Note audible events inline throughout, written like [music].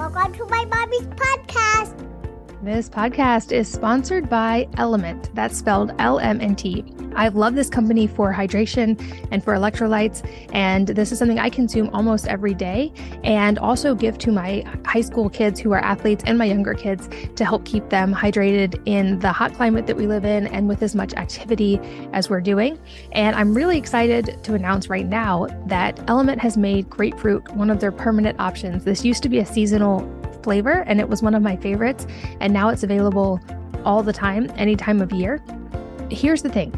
Welcome to my mommy's podcast. This podcast is sponsored by Element. That's spelled L M N T. I love this company for hydration and for electrolytes. And this is something I consume almost every day and also give to my high school kids who are athletes and my younger kids to help keep them hydrated in the hot climate that we live in and with as much activity as we're doing. And I'm really excited to announce right now that Element has made grapefruit one of their permanent options. This used to be a seasonal flavor and it was one of my favorites. And now it's available all the time, any time of year. Here's the thing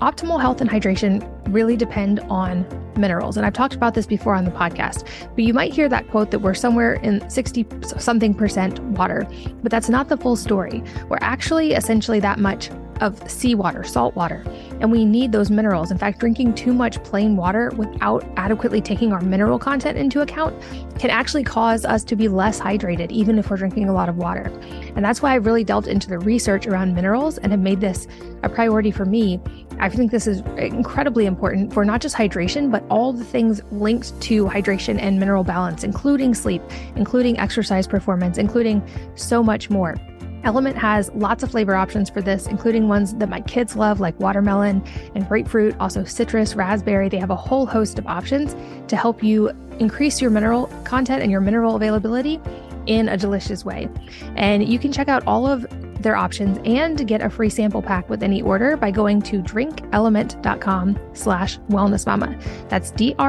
optimal health and hydration really depend on minerals. And I've talked about this before on the podcast, but you might hear that quote that we're somewhere in 60 something percent water, but that's not the full story. We're actually essentially that much of seawater, salt water, and we need those minerals. In fact, drinking too much plain water without adequately taking our mineral content into account can actually cause us to be less hydrated, even if we're drinking a lot of water. And that's why I've really delved into the research around minerals and have made this a priority for me. I think this is incredibly important for not just hydration, but all the things linked to hydration and mineral balance, including sleep, including exercise performance, including so much more. Element has lots of flavor options for this, including ones that my kids love, like watermelon and grapefruit, also citrus, raspberry. They have a whole host of options to help you increase your mineral content and your mineral availability in a delicious way. And you can check out all of their options and get a free sample pack with any order by going to drinkelement.com slash wellnessmama. That's D-R-I-N-K-L-M-N-T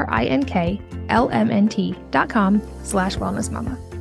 dot com slash wellnessmama.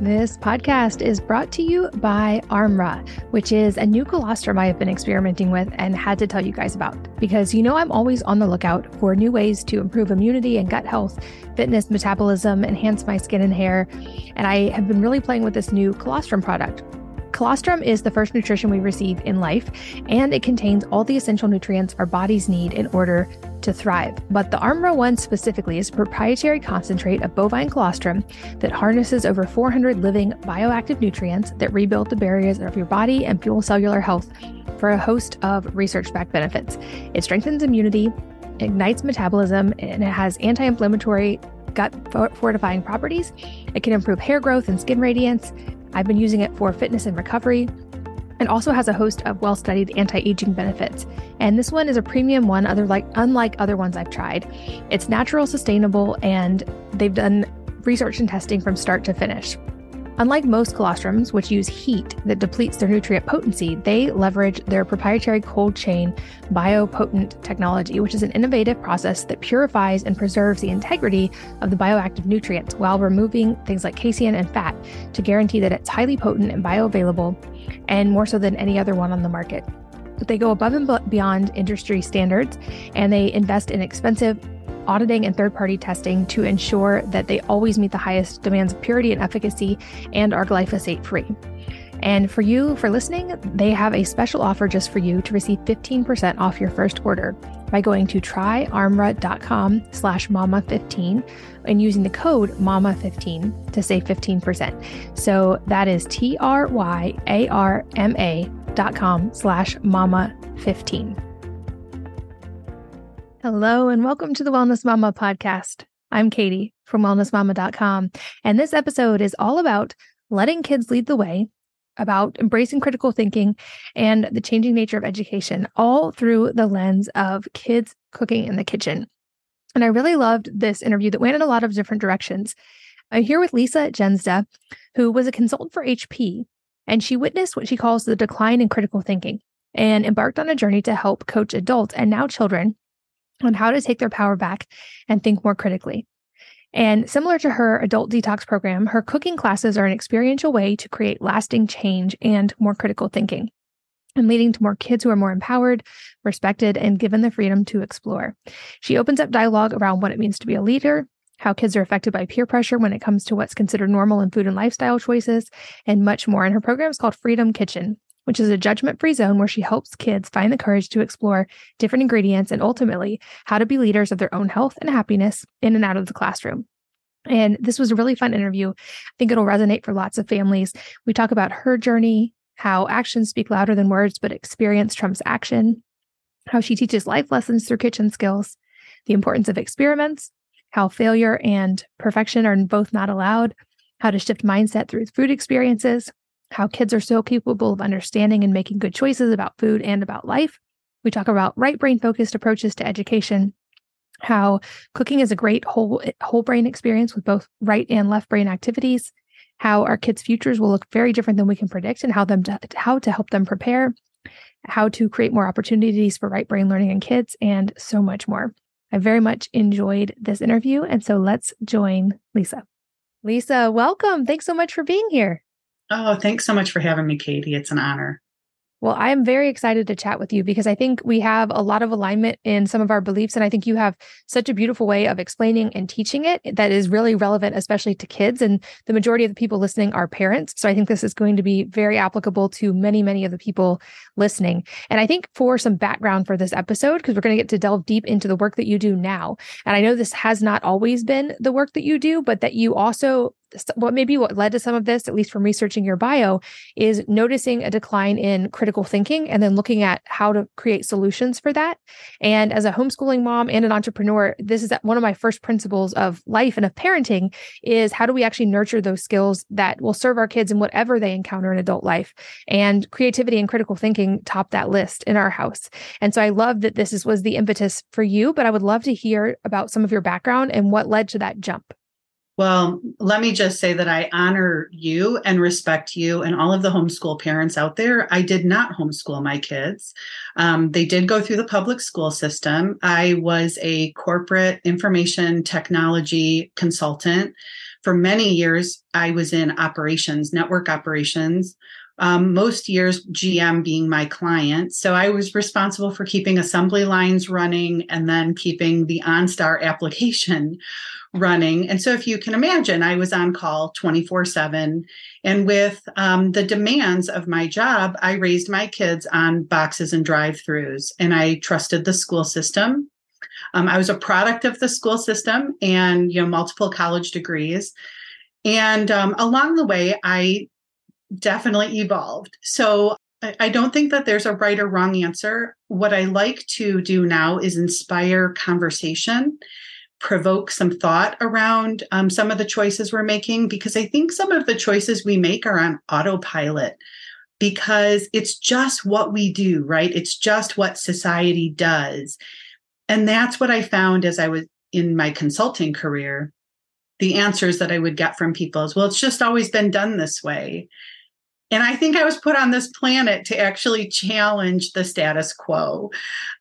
This podcast is brought to you by Armra, which is a new colostrum I have been experimenting with and had to tell you guys about because you know I'm always on the lookout for new ways to improve immunity and gut health, fitness, metabolism, enhance my skin and hair. And I have been really playing with this new colostrum product. Colostrum is the first nutrition we receive in life, and it contains all the essential nutrients our bodies need in order to thrive. But the Armra one specifically is a proprietary concentrate of bovine colostrum that harnesses over 400 living bioactive nutrients that rebuild the barriers of your body and fuel cellular health for a host of research backed benefits. It strengthens immunity, ignites metabolism, and it has anti inflammatory gut fortifying properties. It can improve hair growth and skin radiance. I've been using it for fitness and recovery and also has a host of well-studied anti-aging benefits. And this one is a premium one other like unlike other ones I've tried. It's natural, sustainable, and they've done research and testing from start to finish. Unlike most colostrums, which use heat that depletes their nutrient potency, they leverage their proprietary cold chain biopotent technology, which is an innovative process that purifies and preserves the integrity of the bioactive nutrients while removing things like casein and fat to guarantee that it's highly potent and bioavailable, and more so than any other one on the market. But they go above and beyond industry standards and they invest in expensive auditing and third party testing to ensure that they always meet the highest demands of purity and efficacy and are glyphosate free. And for you, for listening, they have a special offer just for you to receive 15% off your first order by going to tryarmra.com slash mama15 and using the code mama15 to save 15%. So that is T-R-Y-A-R-M-A dot com slash mama15. Hello, and welcome to the Wellness Mama podcast. I'm Katie from wellnessmama.com, and this episode is all about letting kids lead the way, about embracing critical thinking, and the changing nature of education, all through the lens of kids cooking in the kitchen. And I really loved this interview that went in a lot of different directions. I'm here with Lisa Jendza, who was a consultant for HP, and she witnessed what she calls the decline in critical thinking and embarked on a journey to help coach adults and now children on how to take their power back and think more critically. And similar to her adult detox program, her cooking classes are an experiential way to create lasting change and more critical thinking, and leading to more kids who are more empowered, respected, and given the freedom to explore. She opens up dialogue around what it means to be a leader, how kids are affected by peer pressure when it comes to what's considered normal in food and lifestyle choices, and much more. And her program is called Freedom Kitchen which is a judgment free zone where she helps kids find the courage to explore different ingredients and ultimately how to be leaders of their own health and happiness in and out of the classroom. And this was a really fun interview. I think it'll resonate for lots of families. We talk about her journey, how actions speak louder than words, but experience trumps action, how she teaches life lessons through kitchen skills, the importance of experiments, how failure and perfection are both not allowed, how to shift mindset through food experiences, how kids are so capable of understanding and making good choices about food and about life. We talk about right brain focused approaches to education, how cooking is a great whole whole brain experience with both right and left brain activities, how our kids' futures will look very different than we can predict and how them to, how to help them prepare, how to create more opportunities for right brain learning in kids and so much more. I very much enjoyed this interview and so let's join Lisa. Lisa, welcome. Thanks so much for being here. Oh, thanks so much for having me, Katie. It's an honor. Well, I am very excited to chat with you because I think we have a lot of alignment in some of our beliefs. And I think you have such a beautiful way of explaining and teaching it that is really relevant, especially to kids. And the majority of the people listening are parents. So I think this is going to be very applicable to many, many of the people listening. And I think for some background for this episode, because we're going to get to delve deep into the work that you do now. And I know this has not always been the work that you do, but that you also what maybe what led to some of this, at least from researching your bio, is noticing a decline in critical thinking and then looking at how to create solutions for that. And as a homeschooling mom and an entrepreneur, this is one of my first principles of life and of parenting is how do we actually nurture those skills that will serve our kids in whatever they encounter in adult life. And creativity and critical thinking top that list in our house. And so I love that this is, was the impetus for you, but I would love to hear about some of your background and what led to that jump. Well, let me just say that I honor you and respect you and all of the homeschool parents out there. I did not homeschool my kids. Um, they did go through the public school system. I was a corporate information technology consultant. For many years, I was in operations, network operations. Um, most years, GM being my client. So I was responsible for keeping assembly lines running and then keeping the OnStar application [laughs] running. And so, if you can imagine, I was on call 24 7. And with um, the demands of my job, I raised my kids on boxes and drive throughs, and I trusted the school system. Um, I was a product of the school system and, you know, multiple college degrees. And um, along the way, I definitely evolved. So I don't think that there's a right or wrong answer. What I like to do now is inspire conversation provoke some thought around um, some of the choices we're making because I think some of the choices we make are on autopilot because it's just what we do, right? It's just what society does. And that's what I found as I was in my consulting career. The answers that I would get from people is, well, it's just always been done this way. And I think I was put on this planet to actually challenge the status quo.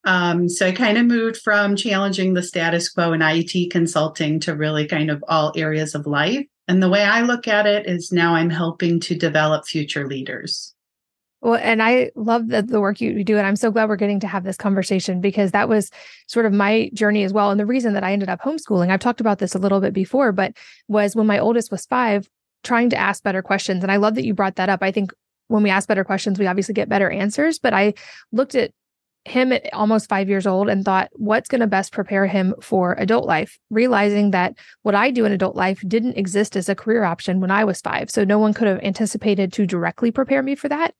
Um, so I kind of moved from challenging the status quo in IT consulting to really kind of all areas of life. And the way I look at it is now I'm helping to develop future leaders. Well, and I love the, the work you do. And I'm so glad we're getting to have this conversation because that was sort of my journey as well. And the reason that I ended up homeschooling, I've talked about this a little bit before, but was when my oldest was five, trying to ask better questions. And I love that you brought that up. I think when we ask better questions, we obviously get better answers. But I looked at him at almost five years old and thought, what's going to best prepare him for adult life? Realizing that what I do in adult life didn't exist as a career option when I was five. So no one could have anticipated to directly prepare me for that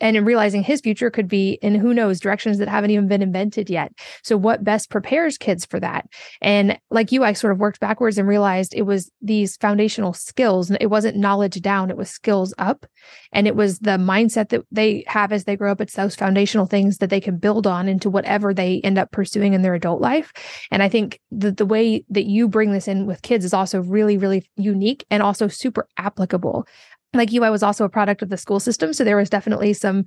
and in realizing his future could be in who knows directions that haven't even been invented yet. So what best prepares kids for that? And like you, I sort of worked backwards and realized it was these foundational skills. It wasn't knowledge down, it was skills up. And it was the mindset that they have as they grow up. It's those foundational things that they can build on into whatever they end up pursuing in their adult life. And I think that the way that you bring this in with kids is also really, really unique and also super applicable like you, I was also a product of the school system. So there was definitely some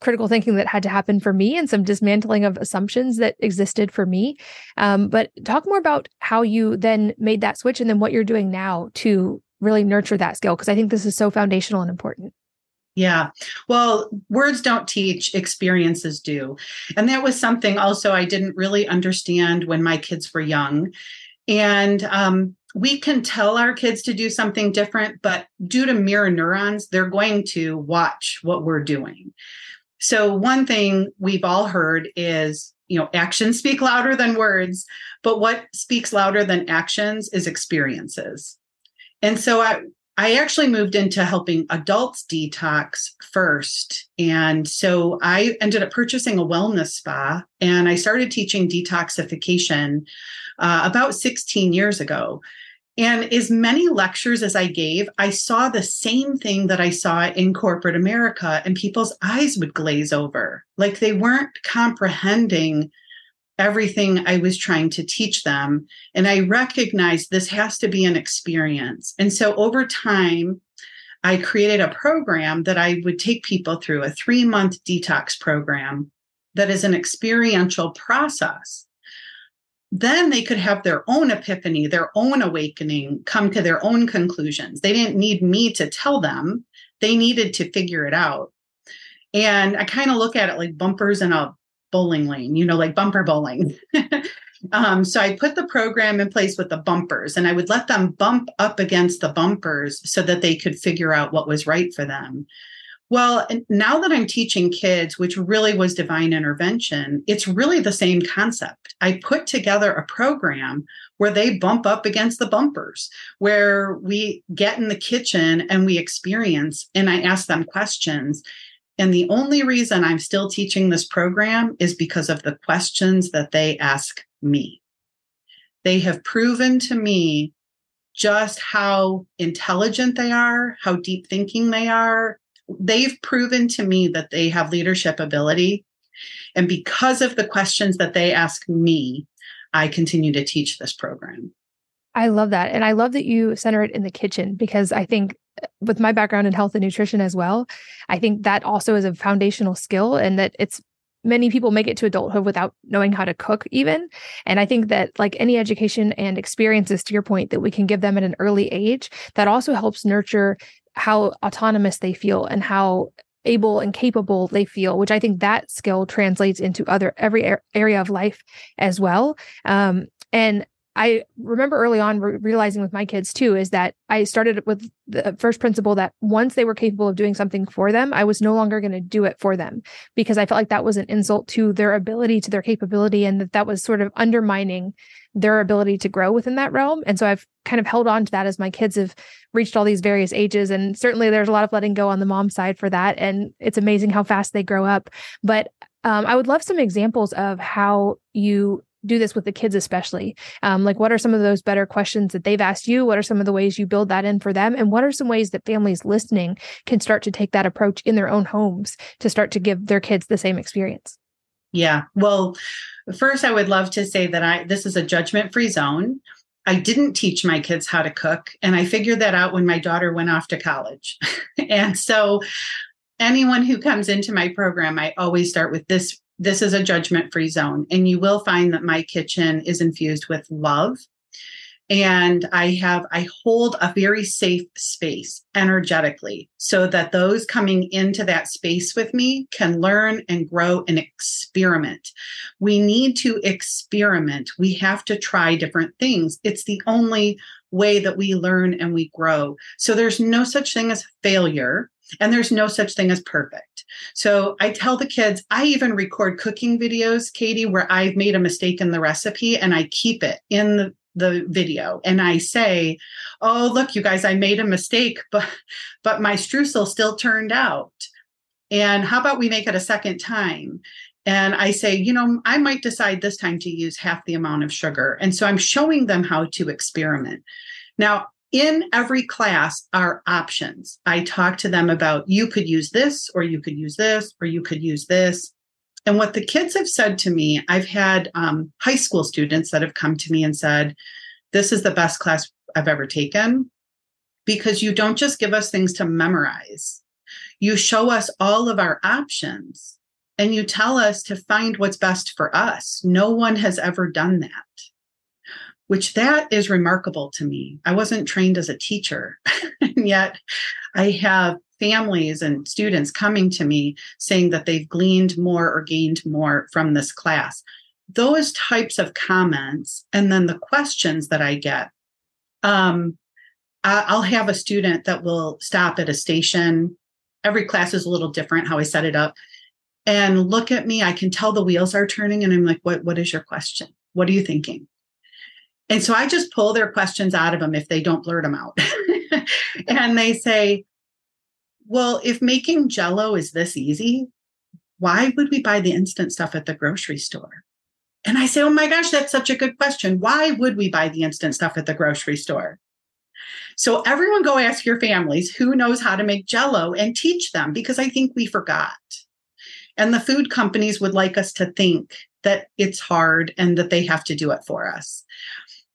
critical thinking that had to happen for me and some dismantling of assumptions that existed for me. Um, but talk more about how you then made that switch and then what you're doing now to really nurture that skill, because I think this is so foundational and important. Yeah. Well, words don't teach, experiences do. And that was something also I didn't really understand when my kids were young. And um, we can tell our kids to do something different, but due to mirror neurons, they're going to watch what we're doing. So, one thing we've all heard is, you know, actions speak louder than words, but what speaks louder than actions is experiences. And so I, I actually moved into helping adults detox first. And so I ended up purchasing a wellness spa and I started teaching detoxification uh, about 16 years ago. And as many lectures as I gave, I saw the same thing that I saw in corporate America, and people's eyes would glaze over. Like they weren't comprehending everything I was trying to teach them. And I recognized this has to be an experience. And so over time, I created a program that I would take people through a three month detox program that is an experiential process. Then they could have their own epiphany, their own awakening, come to their own conclusions. They didn't need me to tell them, they needed to figure it out. And I kind of look at it like bumpers in a bowling lane, you know, like bumper bowling. [laughs] um, so I put the program in place with the bumpers and I would let them bump up against the bumpers so that they could figure out what was right for them. Well, now that I'm teaching kids, which really was divine intervention, it's really the same concept. I put together a program where they bump up against the bumpers, where we get in the kitchen and we experience, and I ask them questions. And the only reason I'm still teaching this program is because of the questions that they ask me. They have proven to me just how intelligent they are, how deep thinking they are, they've proven to me that they have leadership ability. And because of the questions that they ask me, I continue to teach this program. I love that. And I love that you center it in the kitchen because I think with my background in health and nutrition as well, I think that also is a foundational skill and that it's many people make it to adulthood without knowing how to cook even. And i think that like any education and experiences to your point that we can give them at an early age that also helps nurture how autonomous they feel and how able and capable they feel which i think that skill translates into other every area of life as well. Um, and I remember early on re- realizing with my kids too is that I started with the first principle that once they were capable of doing something for them, I was no longer going to do it for them because I felt like that was an insult to their ability, to their capability, and that that was sort of undermining their ability to grow within that realm. And so I've kind of held on to that as my kids have reached all these various ages. And certainly there's a lot of letting go on the mom side for that. And it's amazing how fast they grow up. But um, I would love some examples of how you do this with the kids especially. Um, like what are some of those better questions that they've asked you? What are some of the ways you build that in for them? And what are some ways that families listening can start to take that approach in their own homes to start to give their kids the same experience? Yeah. Well first i would love to say that i this is a judgment free zone. I didn't teach my kids how to cook. And I figured that out when my daughter went off to college. [laughs] and so, anyone who comes into my program, I always start with this this is a judgment free zone. And you will find that my kitchen is infused with love. And I have, I hold a very safe space energetically so that those coming into that space with me can learn and grow and experiment. We need to experiment. We have to try different things. It's the only way that we learn and we grow. So there's no such thing as failure and there's no such thing as perfect. So I tell the kids, I even record cooking videos, Katie, where I've made a mistake in the recipe and I keep it in the, the video and I say, "Oh, look, you guys, I made a mistake, [laughs] but but my streusel still turned out." And how about we make it a second time? And I say, you know, I might decide this time to use half the amount of sugar. And so I'm showing them how to experiment. Now, in every class are options. I talk to them about you could use this, or you could use this, or you could use this. And what the kids have said to me, I've had um, high school students that have come to me and said, This is the best class I've ever taken because you don't just give us things to memorize, you show us all of our options and you tell us to find what's best for us. No one has ever done that which that is remarkable to me. I wasn't trained as a teacher, [laughs] and yet I have families and students coming to me saying that they've gleaned more or gained more from this class. Those types of comments, and then the questions that I get. Um, I'll have a student that will stop at a station. Every class is a little different how I set it up. And look at me. I can tell the wheels are turning. And I'm like, what, what is your question? What are you thinking? And so I just pull their questions out of them if they don't blurt them out. [laughs] and they say, well, if making jello is this easy, why would we buy the instant stuff at the grocery store? And I say, oh my gosh, that's such a good question. Why would we buy the instant stuff at the grocery store? So everyone go ask your families who knows how to make jello and teach them because I think we forgot. And the food companies would like us to think that it's hard and that they have to do it for us.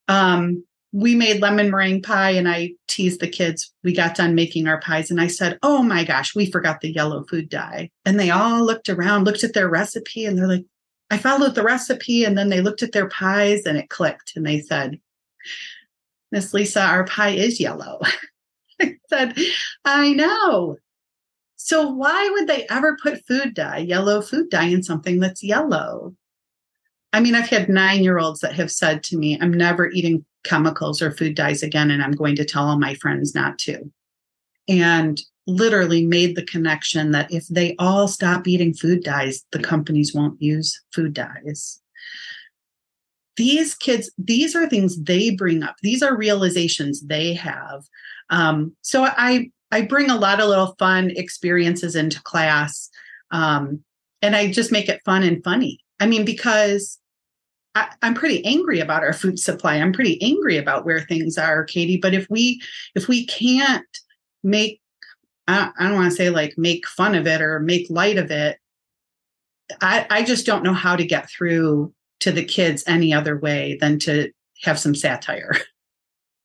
Um, we made lemon meringue pie and I teased the kids. We got done making our pies and I said, Oh my gosh, we forgot the yellow food dye. And they all looked around, looked at their recipe, and they're like, I followed the recipe. And then they looked at their pies and it clicked. And they said, Miss Lisa, our pie is yellow. [laughs] I said, I know. So why would they ever put food dye, yellow food dye, in something that's yellow? I mean, I've had nine year olds that have said to me, I'm never eating chemicals or food dyes again, and I'm going to tell all my friends not to. And literally made the connection that if they all stop eating food dyes, the companies won't use food dyes. These kids, these are things they bring up. These are realizations they have. Um, so I I bring a lot of little fun experiences into class, um, and I just make it fun and funny. I mean, because I, am pretty angry about our food supply. I'm pretty angry about where things are, Katie. But if we if we can't make I, I don't want to say like make fun of it or make light of it, I, I just don't know how to get through to the kids any other way than to have some satire. [laughs]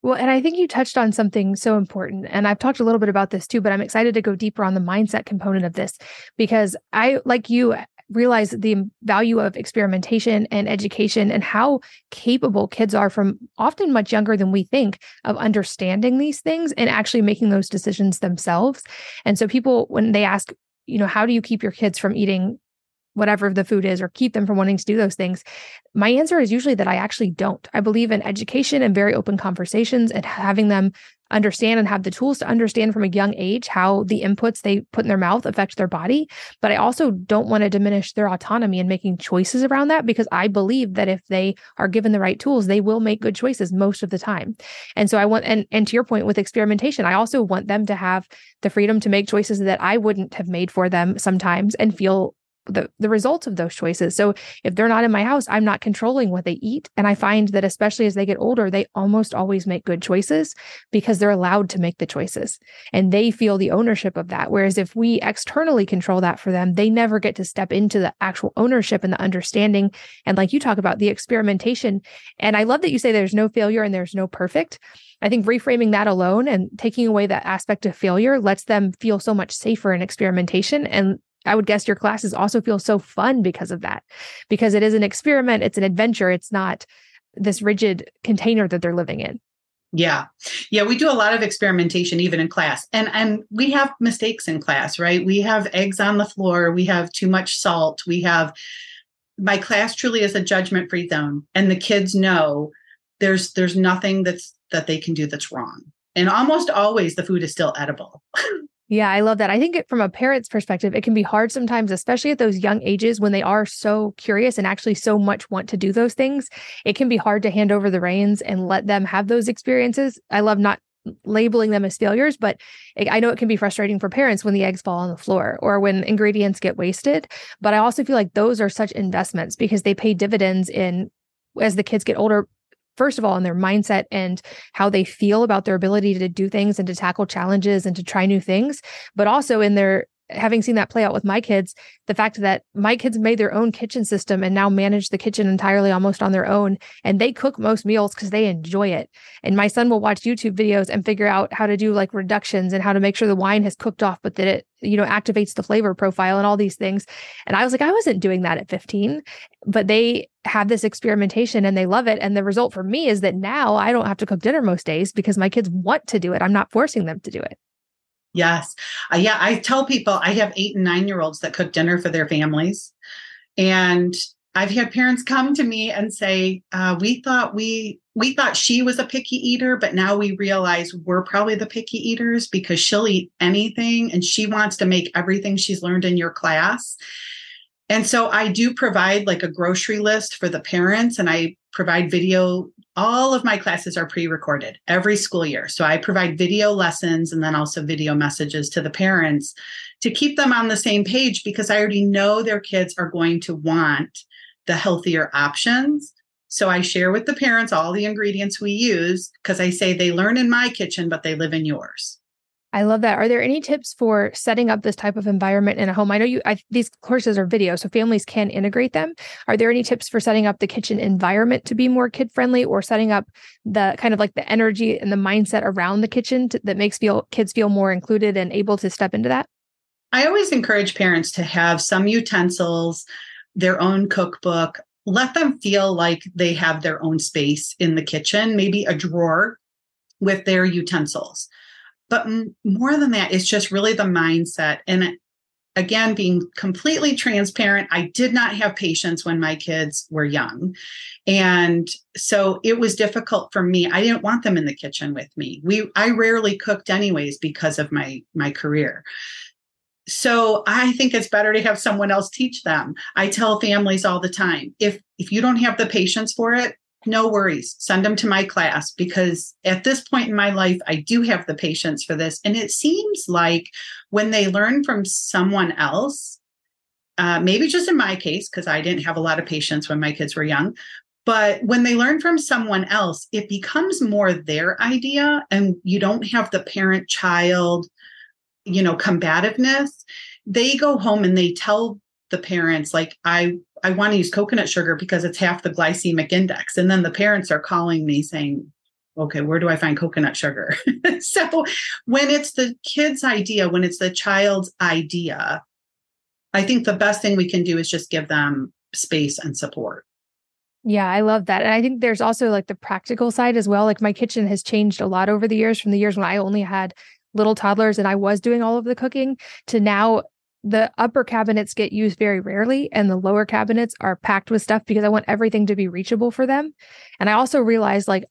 Well, and I think you touched on something so important. And I've talked a little bit about this too, but I'm excited to go deeper on the mindset component of this because I, like you, realize the value of experimentation and education and how capable kids are from often much younger than we think of understanding these things and actually making those decisions themselves. And so people when they ask, you know, how do you keep your kids from eating whatever the food is or keep them from wanting to do those things? My answer is usually that I actually don't. I believe in education and very open conversations and having them understand and have the tools to understand from a young age how the inputs they put in their mouth affect their body. But I also don't want to diminish their autonomy in making choices around that because I believe that if they are given the right tools, they will make good choices most of the time. And so I want, and, and to your point with experimentation, I also want them to have the freedom to make choices that I wouldn't have made for them sometimes and feel the the results of those choices. So if they're not in my house, I'm not controlling what they eat. And I find that especially as they get older, they almost always make good choices because they're allowed to make the choices and they feel the ownership of that. Whereas if we externally control that for them, they never get to step into the actual ownership and the understanding. And like you talk about the experimentation. And I love that you say there's no failure and there's no perfect. I think reframing that alone and taking away that aspect of failure lets them feel so much safer in experimentation and I would guess your classes also feel so fun because of that, because it is an experiment, it's an adventure, it's not this rigid container that they're living in. Yeah. Yeah, we do a lot of experimentation even in class. And and we have mistakes in class, right? We have eggs on the floor, we have too much salt, we have my class truly is a judgment free zone and the kids know there's there's nothing that's that they can do that's wrong. And almost always the food is still edible. [laughs] Yeah, I love that. I think it, from a parent's perspective, it can be hard sometimes, especially at those young ages when they are so curious and actually so much want to do those things. It can be hard to hand over the reins and let them have those experiences. I love not labeling them as failures, but I know it can be frustrating for parents when the eggs fall on the floor or when ingredients get wasted. But I also feel like those are such investments because they pay dividends in as the kids get older first of all in their mindset and how they feel about their ability to do things and to tackle challenges and to try new things but also in their having seen that play out with my kids, the fact that my kids made their own kitchen system and now manage the kitchen entirely almost on their own. And they cook most meals because they enjoy it. And my son will watch YouTube videos and figure out how to do like reductions and how to make sure the wine has cooked off, but that it, you know, activates the flavor profile and all these things. And I was like, I wasn't doing that at 15, but they have this experimentation and they love it. And the result for me is that now I don't have to cook dinner most days because my kids want to do it. I'm not forcing them to do it. Yes. Uh, yeah. I tell people I have eight and nine year olds that cook dinner for their families. And I've had parents come to me and say, uh, we thought we, we thought she was a picky eater, but now we realize we're probably the picky eaters because she'll eat anything and she wants to make everything she's learned in your class. And so I do provide like a grocery list for the parents and I provide video. All of my classes are pre recorded every school year. So I provide video lessons and then also video messages to the parents to keep them on the same page because I already know their kids are going to want the healthier options. So I share with the parents all the ingredients we use because I say they learn in my kitchen, but they live in yours. I love that. Are there any tips for setting up this type of environment in a home? I know you I, these courses are video, so families can integrate them. Are there any tips for setting up the kitchen environment to be more kid friendly, or setting up the kind of like the energy and the mindset around the kitchen to, that makes feel kids feel more included and able to step into that? I always encourage parents to have some utensils, their own cookbook. Let them feel like they have their own space in the kitchen, maybe a drawer with their utensils but m- more than that, it's just really the mindset. And again, being completely transparent, I did not have patience when my kids were young. And so it was difficult for me. I didn't want them in the kitchen with me. We I rarely cooked anyways because of my my career. So I think it's better to have someone else teach them. I tell families all the time, if if you don't have the patience for it, no worries. Send them to my class because at this point in my life, I do have the patience for this. And it seems like when they learn from someone else, uh, maybe just in my case, because I didn't have a lot of patience when my kids were young, but when they learn from someone else, it becomes more their idea and you don't have the parent child, you know, combativeness. They go home and they tell the parents, like, I I want to use coconut sugar because it's half the glycemic index. And then the parents are calling me saying, okay, where do I find coconut sugar? [laughs] so when it's the kid's idea, when it's the child's idea, I think the best thing we can do is just give them space and support. Yeah, I love that. And I think there's also like the practical side as well. Like my kitchen has changed a lot over the years from the years when I only had little toddlers and I was doing all of the cooking to now the upper cabinets get used very rarely and the lower cabinets are packed with stuff because I want everything to be reachable for them. And I also realized like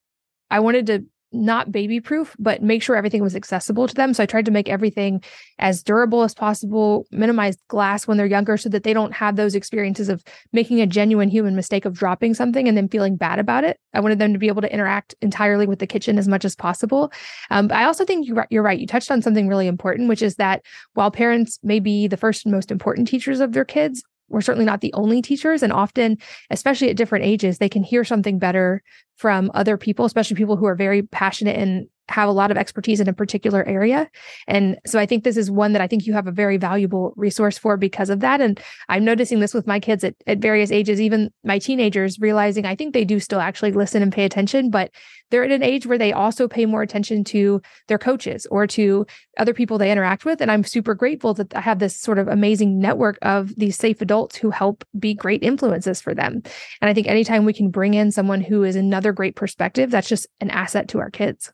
I wanted to not baby proof, but make sure everything was accessible to them. So I tried to make everything as durable as possible, minimize glass when they're younger so that they don't have those experiences of making a genuine human mistake of dropping something and then feeling bad about it. I wanted them to be able to interact entirely with the kitchen as much as possible. Um, I also think you're right. You touched on something really important, which is that while parents may be the first and most important teachers of their kids, we're certainly not the only teachers. And often, especially at different ages, they can hear something better from other people, especially people who are very passionate and have a lot of expertise in a particular area. And so I think this is one that I think you have a very valuable resource for because of that. And I'm noticing this with my kids at, at various ages, even my teenagers realizing I think they do still actually listen and pay attention, but they're at an age where they also pay more attention to their coaches or to other people they interact with. And I'm super grateful that I have this sort of amazing network of these safe adults who help be great influences for them. And I think anytime we can bring in someone who is another great perspective, that's just an asset to our kids.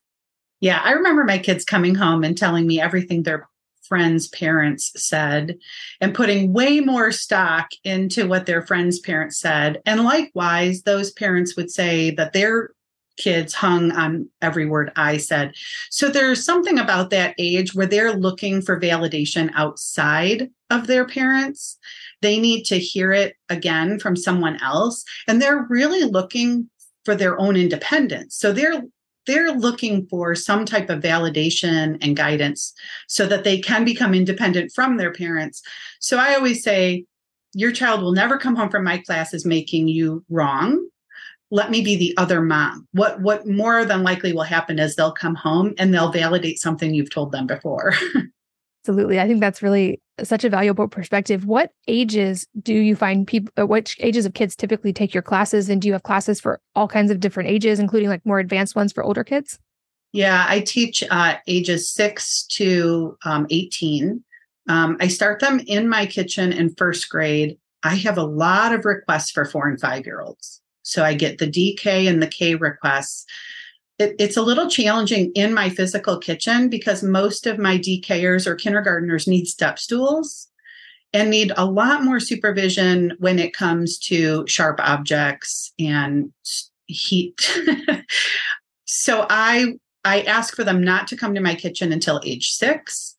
Yeah, I remember my kids coming home and telling me everything their friends' parents said and putting way more stock into what their friends' parents said. And likewise, those parents would say that their kids hung on every word I said. So there's something about that age where they're looking for validation outside of their parents. They need to hear it again from someone else. And they're really looking for their own independence. So they're they're looking for some type of validation and guidance so that they can become independent from their parents. So I always say, your child will never come home from my classes making you wrong. Let me be the other mom. What what more than likely will happen is they'll come home and they'll validate something you've told them before. [laughs] Absolutely. I think that's really such a valuable perspective. What ages do you find people, uh, which ages of kids typically take your classes? And do you have classes for all kinds of different ages, including like more advanced ones for older kids? Yeah, I teach uh, ages six to um, 18. Um, I start them in my kitchen in first grade. I have a lot of requests for four and five year olds. So I get the DK and the K requests it, it's a little challenging in my physical kitchen because most of my DKers or kindergarteners need step stools and need a lot more supervision when it comes to sharp objects and heat. [laughs] so I I ask for them not to come to my kitchen until age 6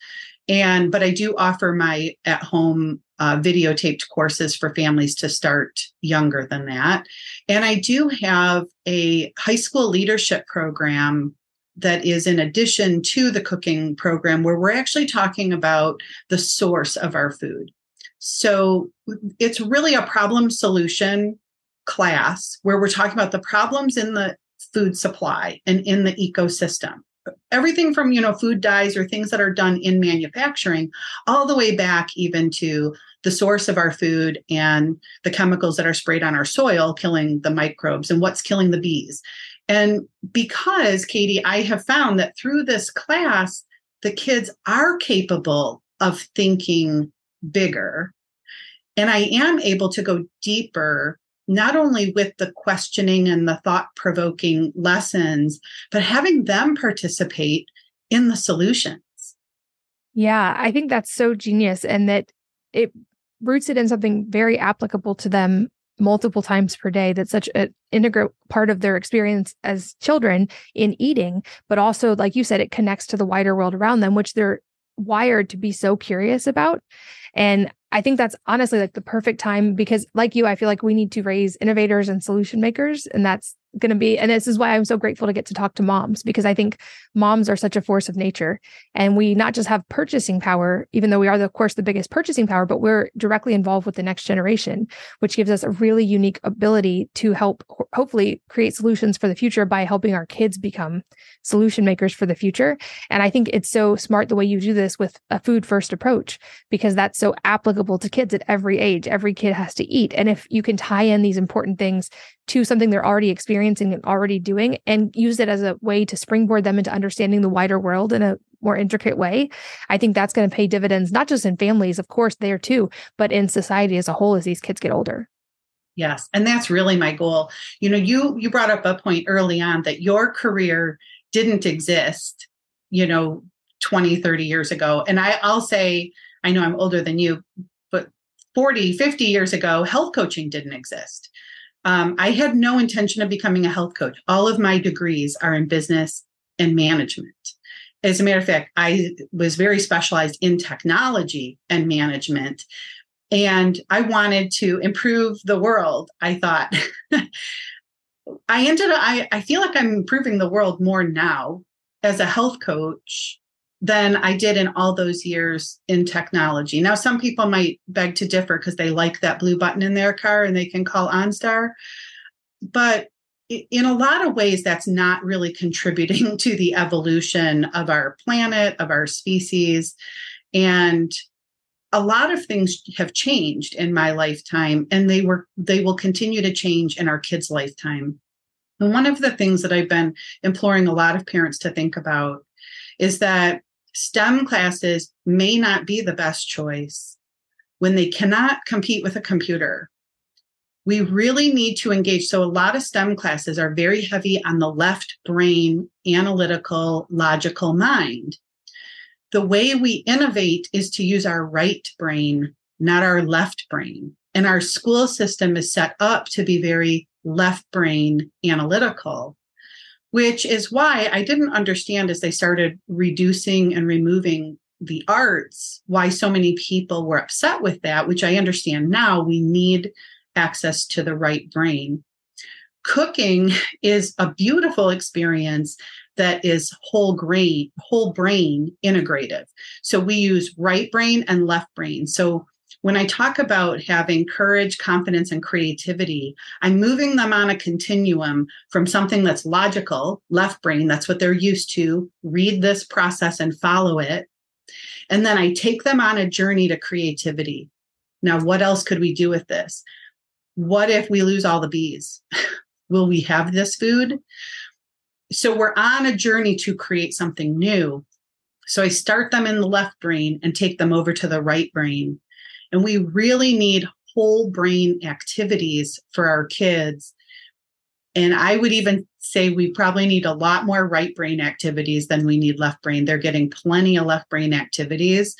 and but I do offer my at home uh, videotaped courses for families to start younger than that. And I do have a high school leadership program that is in addition to the cooking program where we're actually talking about the source of our food. So it's really a problem solution class where we're talking about the problems in the food supply and in the ecosystem everything from you know food dyes or things that are done in manufacturing all the way back even to the source of our food and the chemicals that are sprayed on our soil killing the microbes and what's killing the bees and because katie i have found that through this class the kids are capable of thinking bigger and i am able to go deeper not only with the questioning and the thought provoking lessons, but having them participate in the solutions. Yeah, I think that's so genius and that it roots it in something very applicable to them multiple times per day that's such an integral part of their experience as children in eating but also like you said it connects to the wider world around them which they're wired to be so curious about and I think that's honestly like the perfect time because, like you, I feel like we need to raise innovators and solution makers. And that's going to be, and this is why I'm so grateful to get to talk to moms because I think moms are such a force of nature. And we not just have purchasing power, even though we are, the, of course, the biggest purchasing power, but we're directly involved with the next generation, which gives us a really unique ability to help hopefully create solutions for the future by helping our kids become solution makers for the future. And I think it's so smart the way you do this with a food first approach because that's so applicable to kids at every age. Every kid has to eat. And if you can tie in these important things to something they're already experiencing and already doing and use it as a way to springboard them into understanding the wider world in a more intricate way, I think that's going to pay dividends, not just in families, of course, there too, but in society as a whole as these kids get older. Yes, and that's really my goal. You know, you you brought up a point early on that your career didn't exist, you know, 20, 30 years ago. And I I'll say I know I'm older than you, but 40, 50 years ago, health coaching didn't exist. Um, I had no intention of becoming a health coach. All of my degrees are in business and management. As a matter of fact, I was very specialized in technology and management. And I wanted to improve the world. I thought [laughs] I ended up, I, I feel like I'm improving the world more now as a health coach than I did in all those years in technology. Now, some people might beg to differ because they like that blue button in their car and they can call OnStar. But in a lot of ways, that's not really contributing [laughs] to the evolution of our planet, of our species. And a lot of things have changed in my lifetime and they were they will continue to change in our kids lifetime and one of the things that i've been imploring a lot of parents to think about is that STEM classes may not be the best choice when they cannot compete with a computer. We really need to engage. So, a lot of STEM classes are very heavy on the left brain, analytical, logical mind. The way we innovate is to use our right brain, not our left brain. And our school system is set up to be very left brain analytical which is why I didn't understand as they started reducing and removing the arts why so many people were upset with that, which I understand now. We need access to the right brain. Cooking is a beautiful experience that is whole grain, whole brain integrative. So we use right brain and left brain. So when I talk about having courage, confidence, and creativity, I'm moving them on a continuum from something that's logical, left brain, that's what they're used to, read this process and follow it. And then I take them on a journey to creativity. Now, what else could we do with this? What if we lose all the bees? [laughs] Will we have this food? So we're on a journey to create something new. So I start them in the left brain and take them over to the right brain and we really need whole brain activities for our kids. And I would even say we probably need a lot more right brain activities than we need left brain. They're getting plenty of left brain activities.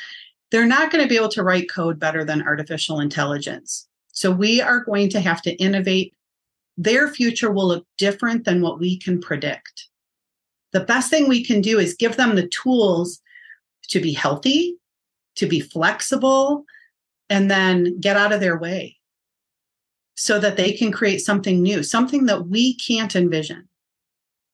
They're not going to be able to write code better than artificial intelligence. So we are going to have to innovate. Their future will look different than what we can predict. The best thing we can do is give them the tools to be healthy, to be flexible, and then get out of their way so that they can create something new, something that we can't envision.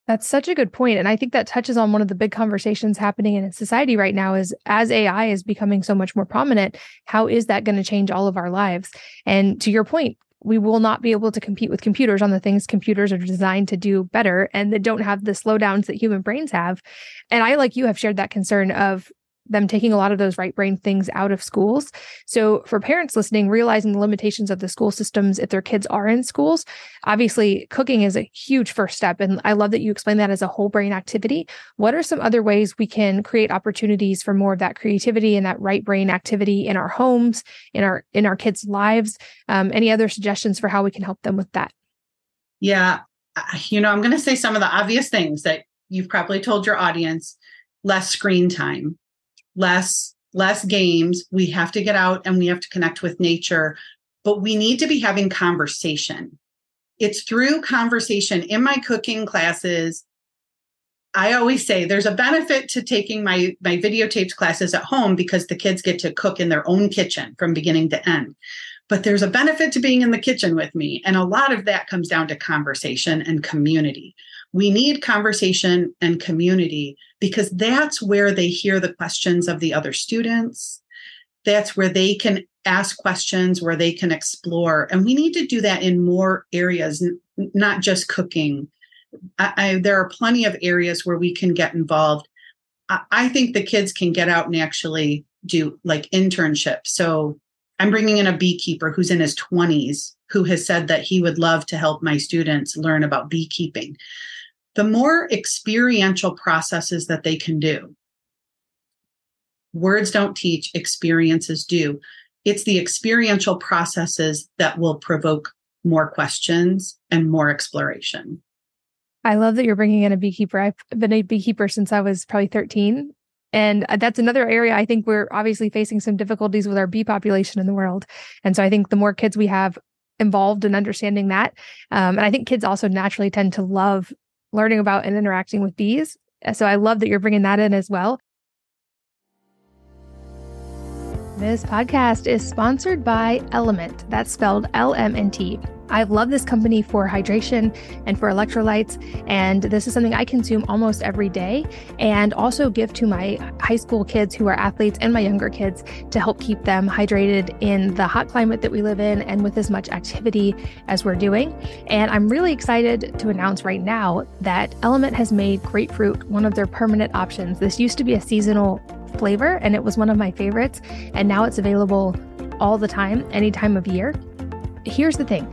That's such a good point. And I think that touches on one of the big conversations happening in society right now is as AI is becoming so much more prominent, how is that going to change all of our lives? And to your point, we will not be able to compete with computers on the things computers are designed to do better and that don't have the slowdowns that human brains have. And I, like you, have shared that concern of them taking a lot of those right brain things out of schools. So, for parents listening, realizing the limitations of the school systems if their kids are in schools, obviously cooking is a huge first step. And I love that you explain that as a whole brain activity. What are some other ways we can create opportunities for more of that creativity and that right brain activity in our homes, in our in our kids' lives? Um, any other suggestions for how we can help them with that? Yeah, you know, I'm going to say some of the obvious things that you've probably told your audience less screen time less less games. We have to get out and we have to connect with nature but we need to be having conversation. It's through conversation in my cooking classes. I always say there's a benefit to taking my my videotaped classes at home because the kids get to cook in their own kitchen from beginning to end. But there's a benefit to being in the kitchen with me and a lot of that comes down to conversation and community we need conversation and community because that's where they hear the questions of the other students. That's where they can ask questions, where they can explore. And we need to do that in more areas, not just cooking. I, I, there are plenty of areas where we can get involved. I, I think the kids can get out and actually do like internships. So I'm bringing in a beekeeper who's in his 20s who has said that he would love to help my students learn about beekeeping the more experiential processes that they can do. Words don't teach, experiences do. It's the experiential processes that will provoke more questions and more exploration. I love that you're bringing in a beekeeper. I've been a beekeeper since I was probably 13. And uh, that's another area I think we're obviously facing some difficulties with our bee population in the world. And so I think the more kids we have involved in understanding that, um, and I think kids also naturally tend to love learning about and interacting with bees. So I love that you're bringing that in as well. This podcast is sponsored by Element, That's spelled L M N T. I love this company for hydration and for electrolytes. And this is something I consume almost every day and also give to my high school kids who are athletes and my younger kids to help keep them hydrated in the hot climate that we live in and with as much activity as we're doing. And I'm really excited to announce right now that Element has made grapefruit one of their permanent options. This used to be a seasonal flavor and it was one of my favorites. And now it's available all the time, any time of year. Here's the thing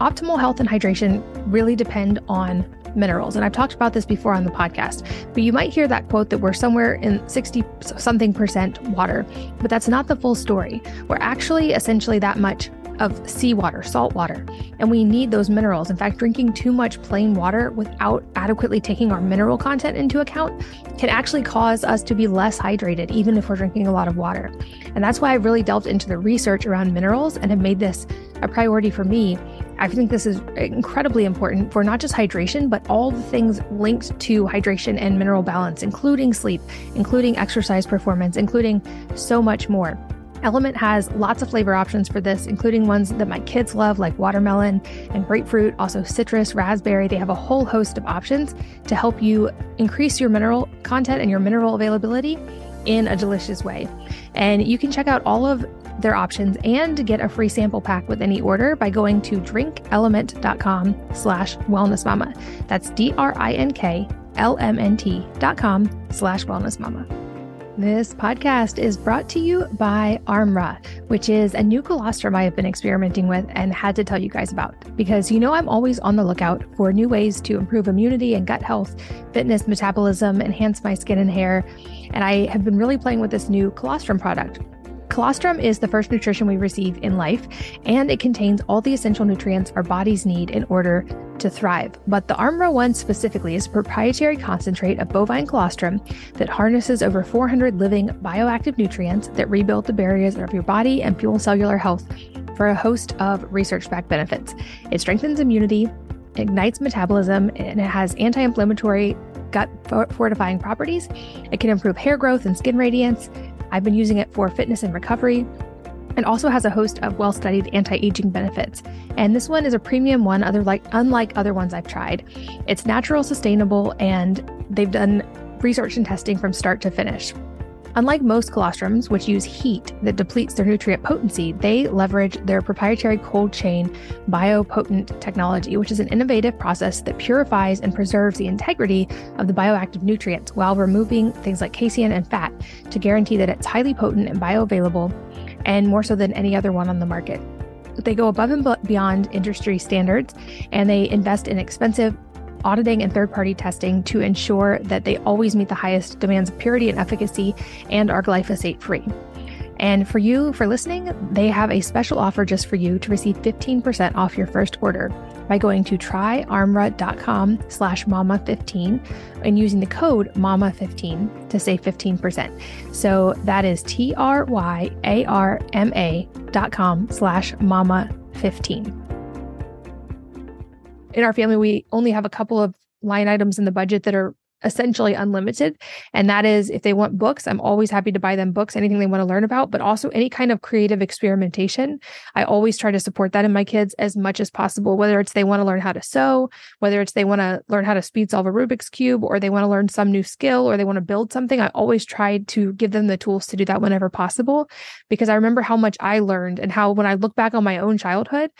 optimal health and hydration really depend on minerals. And I've talked about this before on the podcast, but you might hear that quote that we're somewhere in 60 something percent water, but that's not the full story. We're actually essentially that much of seawater, salt water, and we need those minerals. In fact, drinking too much plain water without adequately taking our mineral content into account can actually cause us to be less hydrated, even if we're drinking a lot of water. And that's why I really delved into the research around minerals and have made this a priority for me I think this is incredibly important for not just hydration, but all the things linked to hydration and mineral balance, including sleep, including exercise performance, including so much more. LMNT has lots of flavor options for this, including ones that my kids love, like watermelon and grapefruit, also citrus, raspberry. They have a whole host of options to help you increase your mineral content and your mineral availability in a delicious way. And you can check out all of their options and get a free sample pack with any order by going to drinkelement.com slash wellnessmama. That's D-R-I-N-K-L-M-N-T dot com slash wellnessmama. This podcast is brought to you by Armra, which is a new colostrum I have been experimenting with and had to tell you guys about because you know I'm always on the lookout for new ways to improve immunity and gut health, fitness, metabolism, enhance my skin and hair. And I have been really playing with this new colostrum product. Colostrum is the first nutrition we receive in life, and it contains all the essential nutrients our bodies need in order to thrive. But the Armra One specifically is a proprietary concentrate of bovine colostrum that harnesses over 400 living bioactive nutrients that rebuild the barriers of your body and fuel cellular health for a host of research backed benefits. It strengthens immunity, ignites metabolism, and it has anti inflammatory gut fortifying properties. It can improve hair growth and skin radiance. I've been using it for fitness and recovery and also has a host of well studied anti aging benefits. And this one is a premium one, other like, unlike other ones I've tried. It's natural, sustainable, and they've done research and testing from start to finish. Unlike most colostrums, which use heat that depletes their nutrient potency, they leverage their proprietary cold chain biopotent technology, which is an innovative process that purifies and preserves the integrity of the bioactive nutrients while removing things like casein and fat to guarantee that it's highly potent and bioavailable, and more so than any other one on the market. They go above and beyond industry standards and they invest in expensive auditing and third party testing to ensure that they always meet the highest demands of purity and efficacy and are glyphosate free. And for you, for listening, they have a special offer just for you to receive 15% off your first order by going to tryarmra.com slash mama15 and using the code mama15 to save 15%. So that is T-R-Y-A-R-M-A dot com slash mama15 in our family, we only have a couple of line items in the budget that are essentially unlimited. And that is if they want books, I'm always happy to buy them books, anything they want to learn about, but also any kind of creative experimentation. I always try to support that in my kids as much as possible, whether it's they want to learn how to sew, whether it's they want to learn how to speed solve a Rubik's Cube, or they want to learn some new skill, or they want to build something. I always try to give them the tools to do that whenever possible, because I remember how much I learned and how when I look back on my own childhood,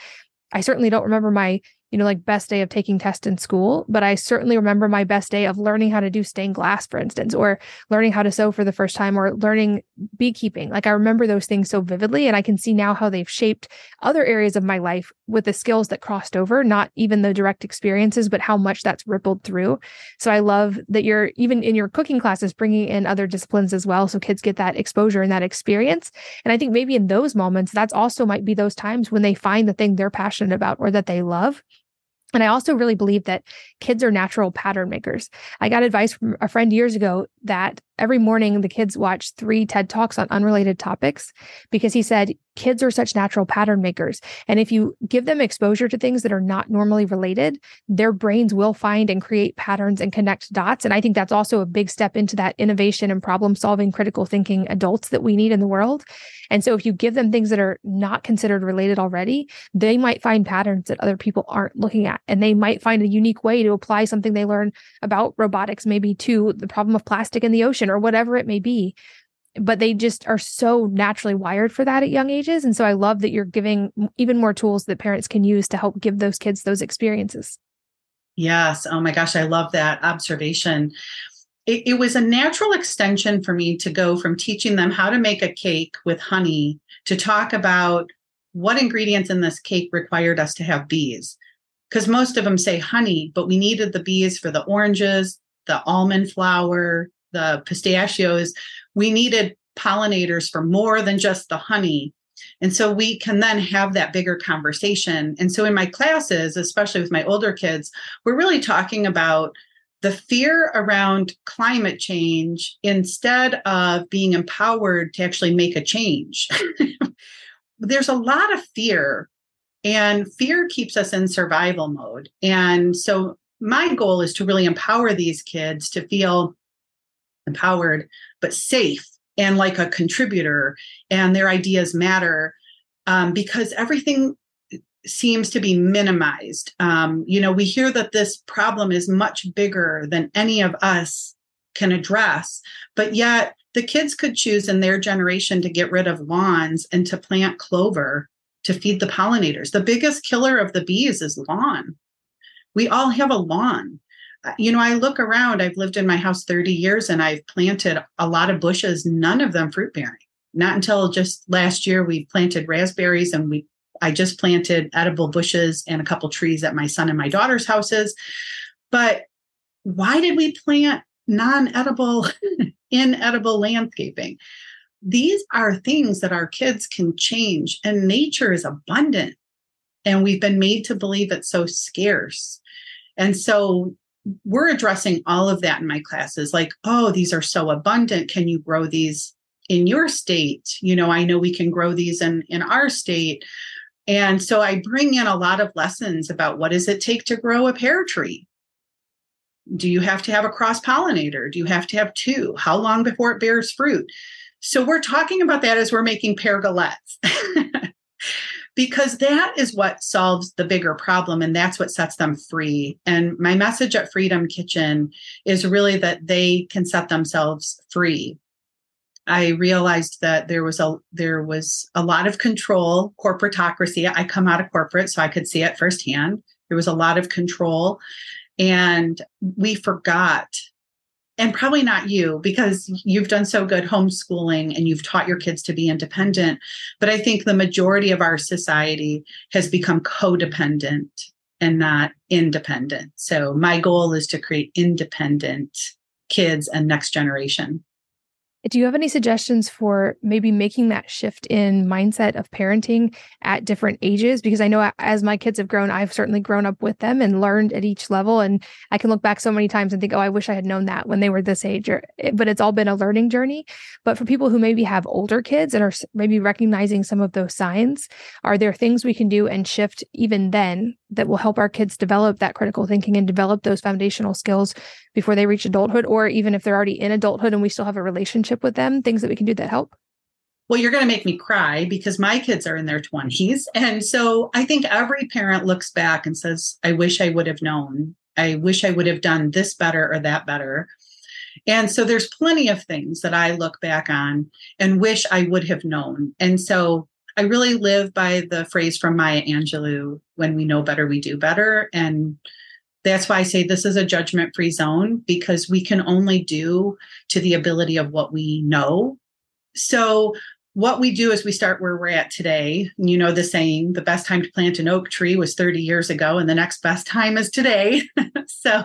I certainly don't remember my you know, like best day of taking tests in school, but I certainly remember my best day of learning how to do stained glass, for instance, or learning how to sew for the first time, or learning beekeeping. Like I remember those things so vividly, and I can see now how they've shaped other areas of my life with the skills that crossed over, not even the direct experiences, but how much that's rippled through. So I love that you're even in your cooking classes bringing in other disciplines as well. So kids get that exposure and that experience. And I think maybe in those moments, that's also might be those times when they find the thing they're passionate about or that they love and I also really believe that kids are natural pattern makers. I got advice from a friend years ago that every morning the kids watch three TED Talks on unrelated topics because he said kids are such natural pattern makers. And if you give them exposure to things that are not normally related, their brains will find and create patterns and connect dots. And I think that's also a big step into that innovation and problem solving, critical thinking adults that we need in the world. And so if you give them things that are not considered related already, they might find patterns that other people aren't looking at. And they might find a unique way to apply something they learn about robotics, maybe to the problem of plastic in the ocean or whatever it may be but they just are so naturally wired for that at young ages. And so I love that you're giving even more tools that parents can use to help give those kids those experiences. Yes. Oh my gosh, I love that observation. It, it, was a natural extension for me to go from teaching them how to make a cake with honey to talk about what ingredients in this cake required us to have bees. Because most of them say honey, but we needed the bees for the oranges, the almond flour, the pistachios we needed pollinators for more than just the honey. And so we can then have that bigger conversation. And so in my classes, especially with my older kids, we're really talking about the fear around climate change instead of being empowered to actually make a change. [laughs] There's a lot of fear, and fear keeps us in survival mode. And so my goal is to really empower these kids to feel empowered, but safe and like a contributor, and their ideas matter um, because everything seems to be minimized. Um, you know, we hear that this problem is much bigger than any of us can address, but yet the kids could choose in their generation to get rid of lawns and to plant clover to feed the pollinators. The biggest killer of the bees is lawn. We all have a lawn uh, you know, I look around, I've lived in my house 30 years and I've planted a lot of bushes, none of them fruit bearing. Not until just last year we planted raspberries and we I just planted edible bushes and a couple trees at my son and my daughter's houses. But why did we plant non-edible [laughs] inedible landscaping? These are things that our kids can change and nature is abundant and we've been made to believe it's so scarce. And so we're addressing all of that in my classes like oh these are so abundant. Can you grow these in your state? You know i know we can grow these in in our state. And so i bring in a lot of lessons about what does it take to grow a pear tree? Do you have to have a cross pollinator? Do you have to have two? How long before it bears fruit so we're talking about that as we're making pergolettes [laughs] because that is what solves the bigger problem and that's what sets them free. And my message at Freedom Kitchen is really that they can set themselves free. I realized that there was a there was a lot of control, corporatocracy. I come out of corporate, so I could see it firsthand. There was a lot of control, and we forgot. And probably not you, because you've done so good homeschooling and you've taught your kids to be independent. But I think the majority of our society has become codependent and not independent. So my goal is to create independent kids and next generation. Do you have any suggestions for maybe making that shift in mindset of parenting at different ages? Because I know as my kids have grown, I've certainly grown up with them and learned at each level. And I can look back so many times and think, oh, I wish I had known that when they were this age. Eh, but it's all been a learning journey. But for people who maybe have older kids and are maybe recognizing some of those signs, are there things we can do and shift even then that will help our kids develop that critical thinking and develop those foundational skills before they reach adulthood, or even if they're already in adulthood and we still have a relationship with them, things that we can do that help? Well, you're going to make me cry because my kids are in their 20s. And so I think every parent looks back and says, I wish I would have known. I wish I would have done this better or that better. And so there's plenty of things that I look back on and wish I would have known. And so I really live by the phrase from Maya Angelou when we know better, we do better. And that's why I say this is a judgment free zone because we can only do to the ability of what we know. So, what we do is we start where we're at today. You know the saying, the best time to plant an oak tree was 30 years ago, and the next best time is today. [laughs] so,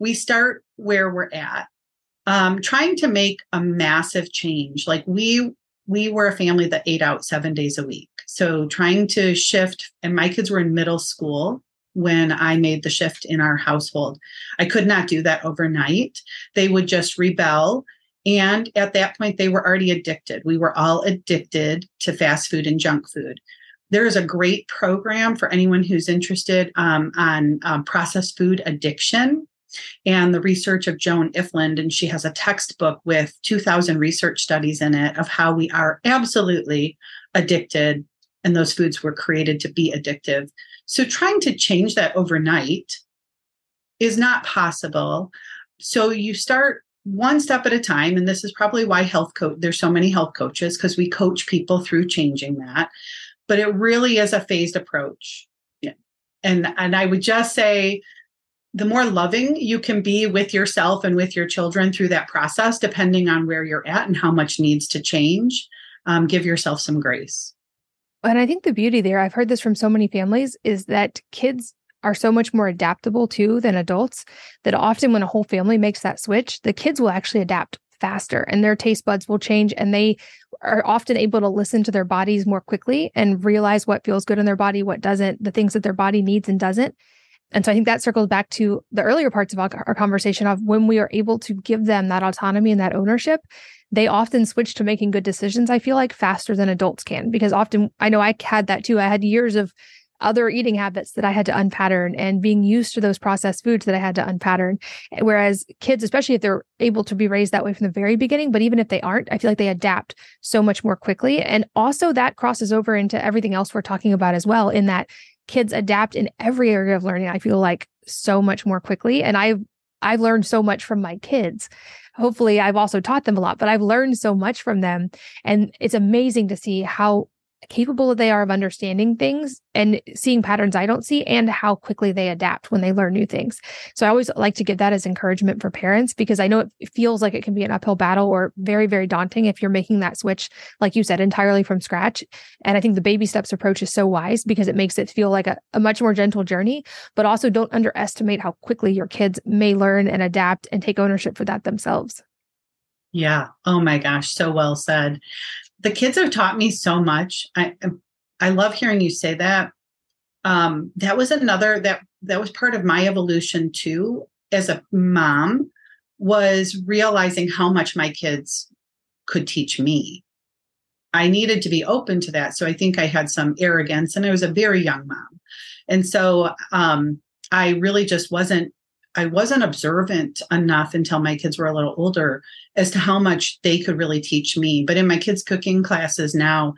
we start where we're at. Um, trying to make a massive change. Like we we were a family that ate out seven days a week. So trying to shift, and my kids were in middle school when I made the shift in our household. I could not do that overnight. They would just rebel. And at that point, they were already addicted. We were all addicted to fast food and junk food. There is a great program for anyone who's interested um, on um, processed food addiction and the research of Joan Ifland. And she has a textbook with 2,000 research studies in it of how we are absolutely addicted, and those foods were created to be addictive. So trying to change that overnight is not possible. So you start one step at a time and this is probably why health coach there's so many health coaches because we coach people through changing that but it really is a phased approach yeah. and and i would just say the more loving you can be with yourself and with your children through that process, depending on where you're at and how much needs to change, um, give yourself some grace. And I think the beauty there, I've heard this from so many families, is that kids are so much more adaptable too than adults that often when a whole family makes that switch, the kids will actually adapt faster and their taste buds will change and they are often able to listen to their bodies more quickly and realize what feels good in their body, what doesn't, the things that their body needs and doesn't. And so I think that circles back to the earlier parts of our conversation of when we are able to give them that autonomy and that ownership, they often switch to making good decisions, I feel like faster than adults can. Because often I know I had that too. I had years of other eating habits that I had to unpattern and being used to those processed foods that I had to unpattern. Eh, whereas kids, especially if they're able to be raised that way from the very beginning, but even if they aren't, I feel like they adapt so much more quickly. And also that crosses over into everything else we're talking about as well, in that kids adapt in every area of learning i feel like so much more quickly. And i've i've learned so much from my kids. Hopefully i've also taught them a lot but i've learned so much from them. And it's amazing to see how capable they are of understanding things and seeing patterns I don't see and how quickly they adapt when they learn new things. So I always like to give that as encouragement for parents because I know it feels like it can be an uphill battle or very, very daunting if you're making that switch, like you said, entirely from scratch. And I think the baby steps approach is so wise because it makes it feel like a, a much more gentle journey, but also don't underestimate how quickly your kids may learn and adapt and take ownership for that themselves. Yeah. Oh my gosh. So well said the kids have taught me so much. I I love hearing you say that. Um, that was another that that was part of my evolution too as a mom was realizing how much my kids could teach me. I needed to be open to that. So I think I had some arrogance and I was a very young mom. And so um, I really just wasn't I wasn't observant enough until my kids were a little older as to how much they could really teach me. But in my kids' cooking classes now,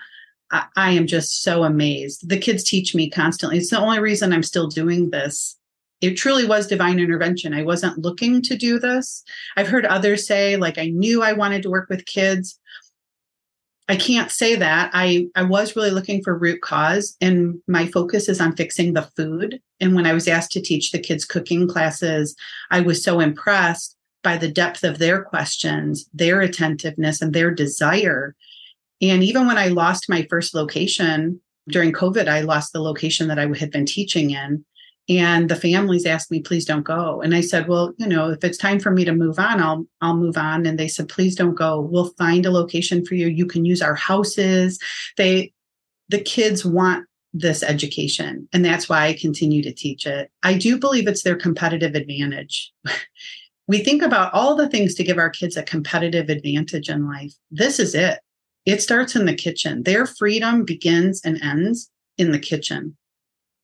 I, I, am just so amazed. The kids teach me constantly. It's the only reason I'm still doing this. It truly was divine intervention. I wasn't looking to do this. I've heard others say, like, I knew I wanted to work with kids. I can't say that. I, I was really looking for root cause, and my focus is on fixing the food. And when I was asked to teach the kids cooking classes, I was so impressed by the depth of their questions, their attentiveness, and their desire. And even when I lost my first location during COVID, I lost the location that I had been teaching in. And the families asked me, please don't go. And I said, well, you know, if it's time for me to move on, I'll I'll move on. And they said, please don't go. We'll find a location for you. You can use our houses. They the kids want this education. And that's why I continue to teach it. I do believe it's their competitive advantage. [laughs] we think about all the things to give our kids a competitive advantage in life. This is it. It starts in the kitchen. Their freedom begins and ends in the kitchen.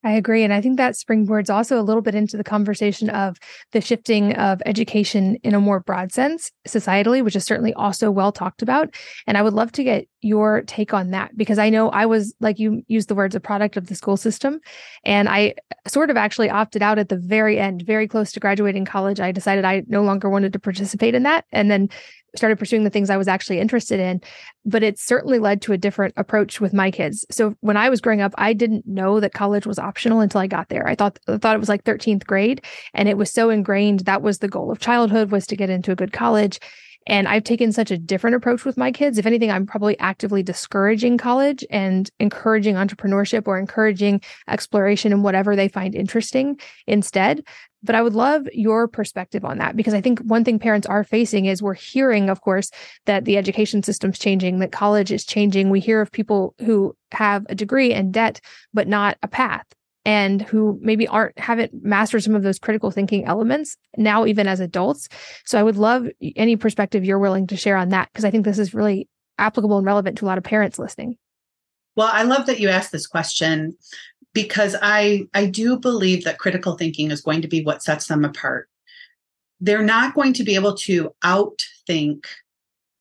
I agree. And I think that springboards also a little bit into the conversation of the shifting of education in a more broad sense societally, which is certainly also well talked about. And I would love to get your take on that because I know I was, like you used the words, a product of the school system. And I sort of actually opted out at the very end, very close to graduating college. I decided I no longer wanted to participate in that. And then started pursuing the things I was actually interested in. But it certainly led to a different approach with my kids. So when I was growing up, I didn't know that college was optional until I got there. I thought I thought it was like 13th grade, and it was so ingrained that was the goal of childhood was to get into a good college. And I've taken such a different approach with my kids. If anything, I'm probably actively discouraging college and encouraging entrepreneurship or encouraging exploration in whatever they find interesting instead. But I would love your perspective on that because I think one thing parents are facing is we're hearing, of course, that the education system's changing, that college is changing. We hear of people who have a degree and debt, but not a path and who maybe aren't haven't mastered some of those critical thinking elements now even as adults. So i would love any perspective you're willing to share on that because i think this is really applicable and relevant to a lot of parents listening. Well i love that you asked this question because i i do believe that critical thinking is going to be what sets them apart. They're not going to be able to outthink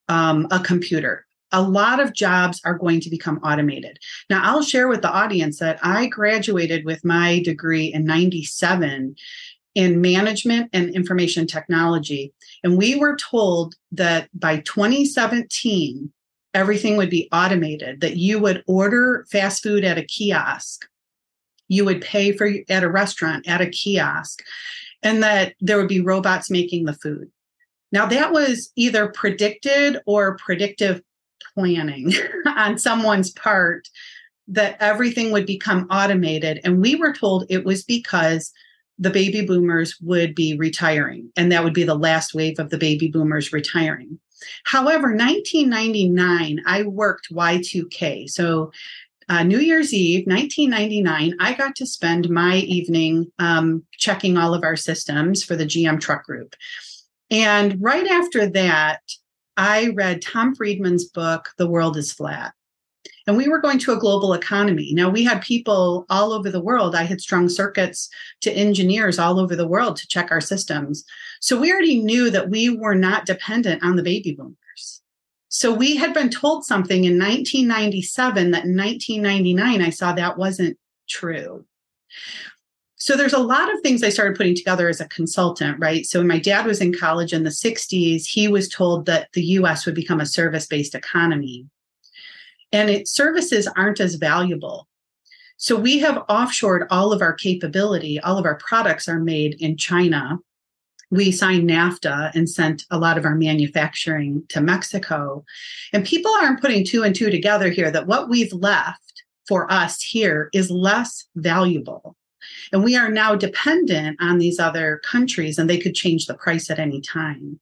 um, a computer a lot of jobs are going to become automated. Now, I'll share with the audience that I graduated with my degree in 97 in management and information technology. And we were told that by 2017, everything would be automated, that you would order fast food at a kiosk, you would pay for at a restaurant at a kiosk, and that there would be robots making the food. Now, that was either predicted or predictive planning [laughs] on someone's part that everything would become automated. And we were told it was because the baby boomers would be retiring, and that would be the last wave of the baby boomers retiring. However, 1999, I worked Y2K. So, uh, New Year's Eve, 1999, I got to spend my evening um, checking all of our systems for the GM truck group. And right after that, I read Tom Friedman's book, The World is Flat. And we were going to a global economy. Now, we had people all over the world. I had strung circuits to engineers all over the world to check our systems. So we already knew that we were not dependent on the baby boomers. So we had been told something in 1997 that in 1999, I saw that wasn't true. So there's a lot of things I started putting together as a consultant, right? So when my dad was in college in the 60s, he was told that the US would become a service based economy. And it, services aren't as valuable. So we have offshored all of our capability. All of our products are made in China. We signed NAFTA and sent a lot of our manufacturing to Mexico. And people aren't putting two and two together here that what we've left for us here is less valuable and we are now dependent on these other countries and they could change the price at any time.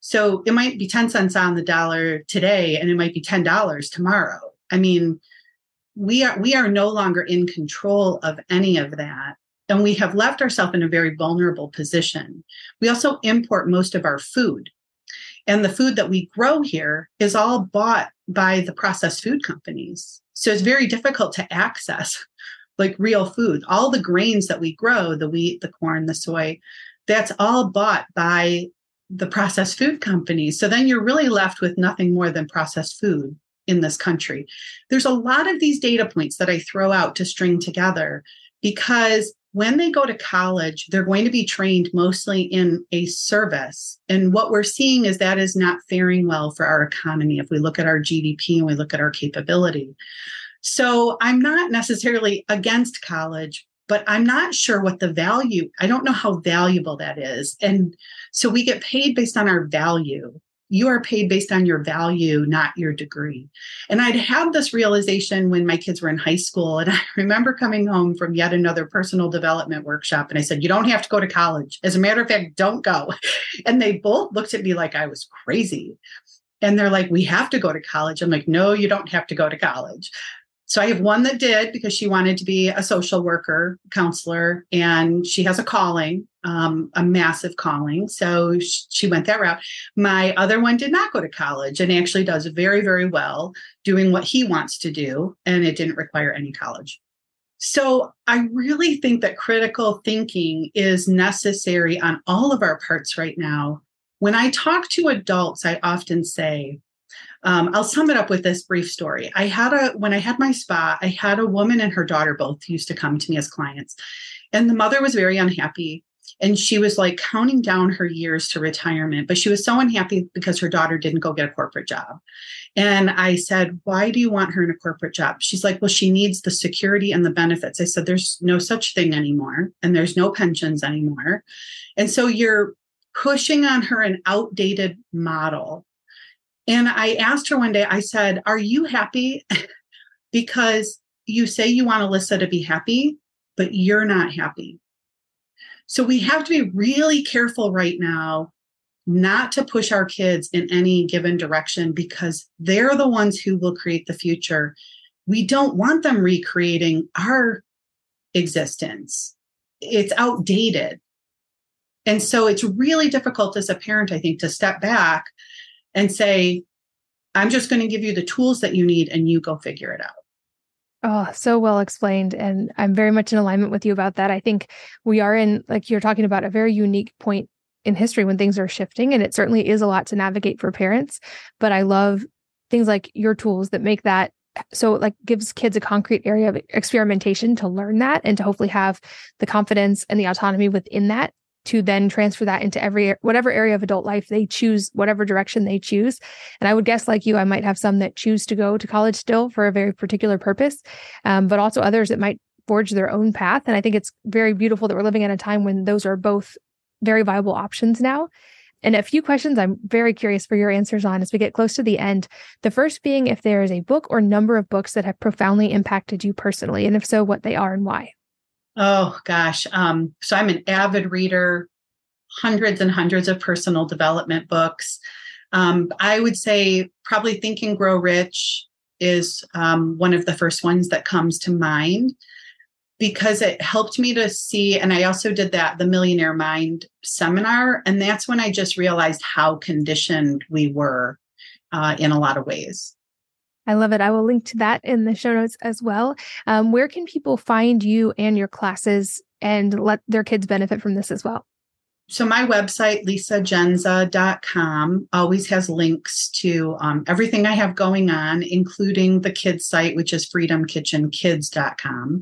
So it might be 10 cents on the dollar today and it might be $10 tomorrow. I mean, we are we are no longer in control of any of that and we have left ourselves in a very vulnerable position. We also import most of our food. And the food that we grow here is all bought by the processed food companies. So it's very difficult to access like real food. All the grains that we grow, the wheat, the corn, the soy, that's all bought by the processed food companies. So then you're really left with nothing more than processed food in this country. There's a lot of these data points that I throw out to string together because when they go to college, they're going to be trained mostly in a service. And what we're seeing is that is not faring well for our economy if we look at our GDP and we look at our capability. So I'm not necessarily against college, but I'm not sure what the value, I don't know how valuable that is. And so we get paid based on our value you are paid based on your value, not your degree. And I'd had this realization when my kids were in high school. And [laughs] I remember coming home from yet another personal development workshop. And I said, You don't have to go to college. As a matter of fact, don't go. [laughs] And they both looked at me like I was crazy. And they're like, We have to go to college. I'm like, No, you don't have to go to college. So I have one that did because she wanted to be a social worker, counselor, and she has a calling, um, a massive calling. So she went that route. My other one did not go to college and actually does very, very well doing what he wants to do, and it didn't require any college. So I really think that critical thinking is necessary on all of our parts right now. When I talk to adults, I often say, um, I'll sum it up with this brief story. I had a, when I had my spa, I had a woman and her daughter both used to come to me as clients. And the mother was very unhappy. And she was like counting down her years to retirement, but she was so unhappy because her daughter didn't go get a corporate job. And I said, Why do you want her in a corporate job? She's like, Well, she needs the security and the benefits. I said, There's no such thing anymore, and there's no pensions anymore. And so you're pushing on her an outdated model and I asked her one day, I said, Are you happy? [laughs] because you say you want Alyssa to be happy, but you're not happy. So we have to be really careful right now not to push our kids in any given direction because they're the ones who will create the future. We don't want them recreating our existence, it's outdated. And so it's really difficult as a parent, I think, to step back and say, I'm just going to give you the tools that you need and you go figure it out. Oh, so well explained. And I'm very much in alignment with you about that. I think we are in, like you're talking about, a very unique point in history when things are shifting. And it certainly is a lot to navigate for parents. But I love things like your tools that make that so like gives kids a concrete area of experimentation to learn that and to hopefully have the confidence and the autonomy within that to then transfer that into every whatever area of adult life they choose whatever direction they choose and i would guess like you i might have some that choose to go to college still for a very particular purpose um, but also others that might forge their own path and i think it's very beautiful that we're living at a time when those are both very viable options now and a few questions I'm very curious for your answers on as we get close to the end. The first being if there is a book or number of books that have profoundly impacted you personally, and if so, what they are and why. Oh gosh. Um, so I'm an avid reader, hundreds and hundreds of personal development books. Um, I would say probably Think and Grow Rich is um, one of the first ones that comes to mind because it helped me to see. And I also did that, the Millionaire Mind seminar. And that's when I just realized how conditioned we were uh, in a lot of ways. I love it. I will link to that in the show notes as well. Um, where can people find you and your classes and let their kids benefit from this as well? So my website, lisajendza.com, always has links to um, everything I have going on, including the kids site, which is freedomkitchenkids.com.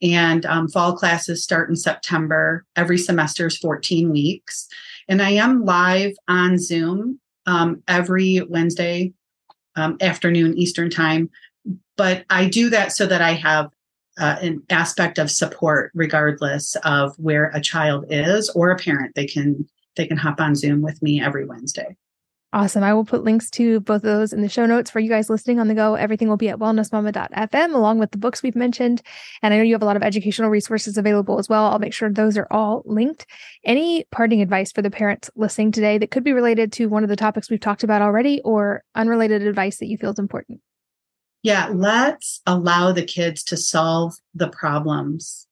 And um, fall classes start in September. Every semester is 14 weeks. And I am live on Zoom um, every Wednesday um, afternoon Eastern time. But I do that so that I have uh, an aspect of support, regardless of where a child is or a parent. They can they can hop on Zoom with me every Wednesday. Awesome. I will put links to both of those in the show notes for you guys listening on the go. Everything will be at wellnessmama.fm along with the books we've mentioned. And I know you have a lot of educational resources available as well. I'll make sure those are all linked. Any parting advice for the parents listening today that could be related to one of the topics we've talked about already or unrelated advice that you feel is important? Yeah, let's allow the kids to solve the problems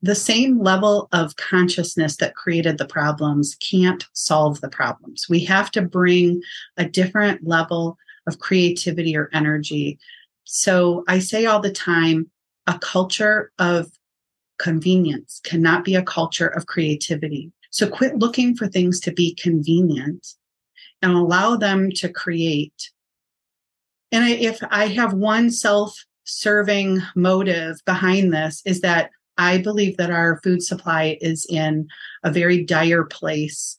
the same level of consciousness that created the problems can't solve the problems. We have to bring a different level of creativity or energy. So I say all the time a culture of convenience cannot be a culture of creativity. So quit looking for things to be convenient and allow them to create. And if I have one self serving motive behind this, is that I believe that our food supply is in a very dire place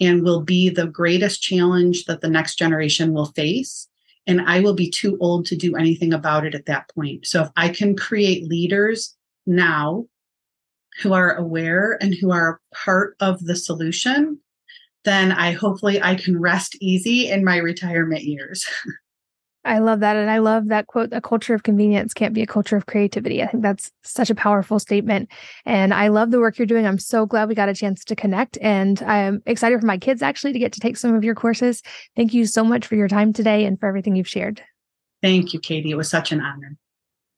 and will be the greatest challenge that the next generation will face. And I will be too old to do anything about it at that point. So if I can create leaders now who are aware and who are part of the solution, then I hopefully I can rest easy in my retirement years. [laughs] I love that. And I love that quote a culture of convenience can't be a culture of creativity. I think that's such a powerful statement. And I love the work you're doing. I'm so glad we got a chance to connect. And I'm excited for my kids actually to get to take some of your courses. Thank you so much for your time today and for everything you've shared. Thank you, Katie. It was such an honor.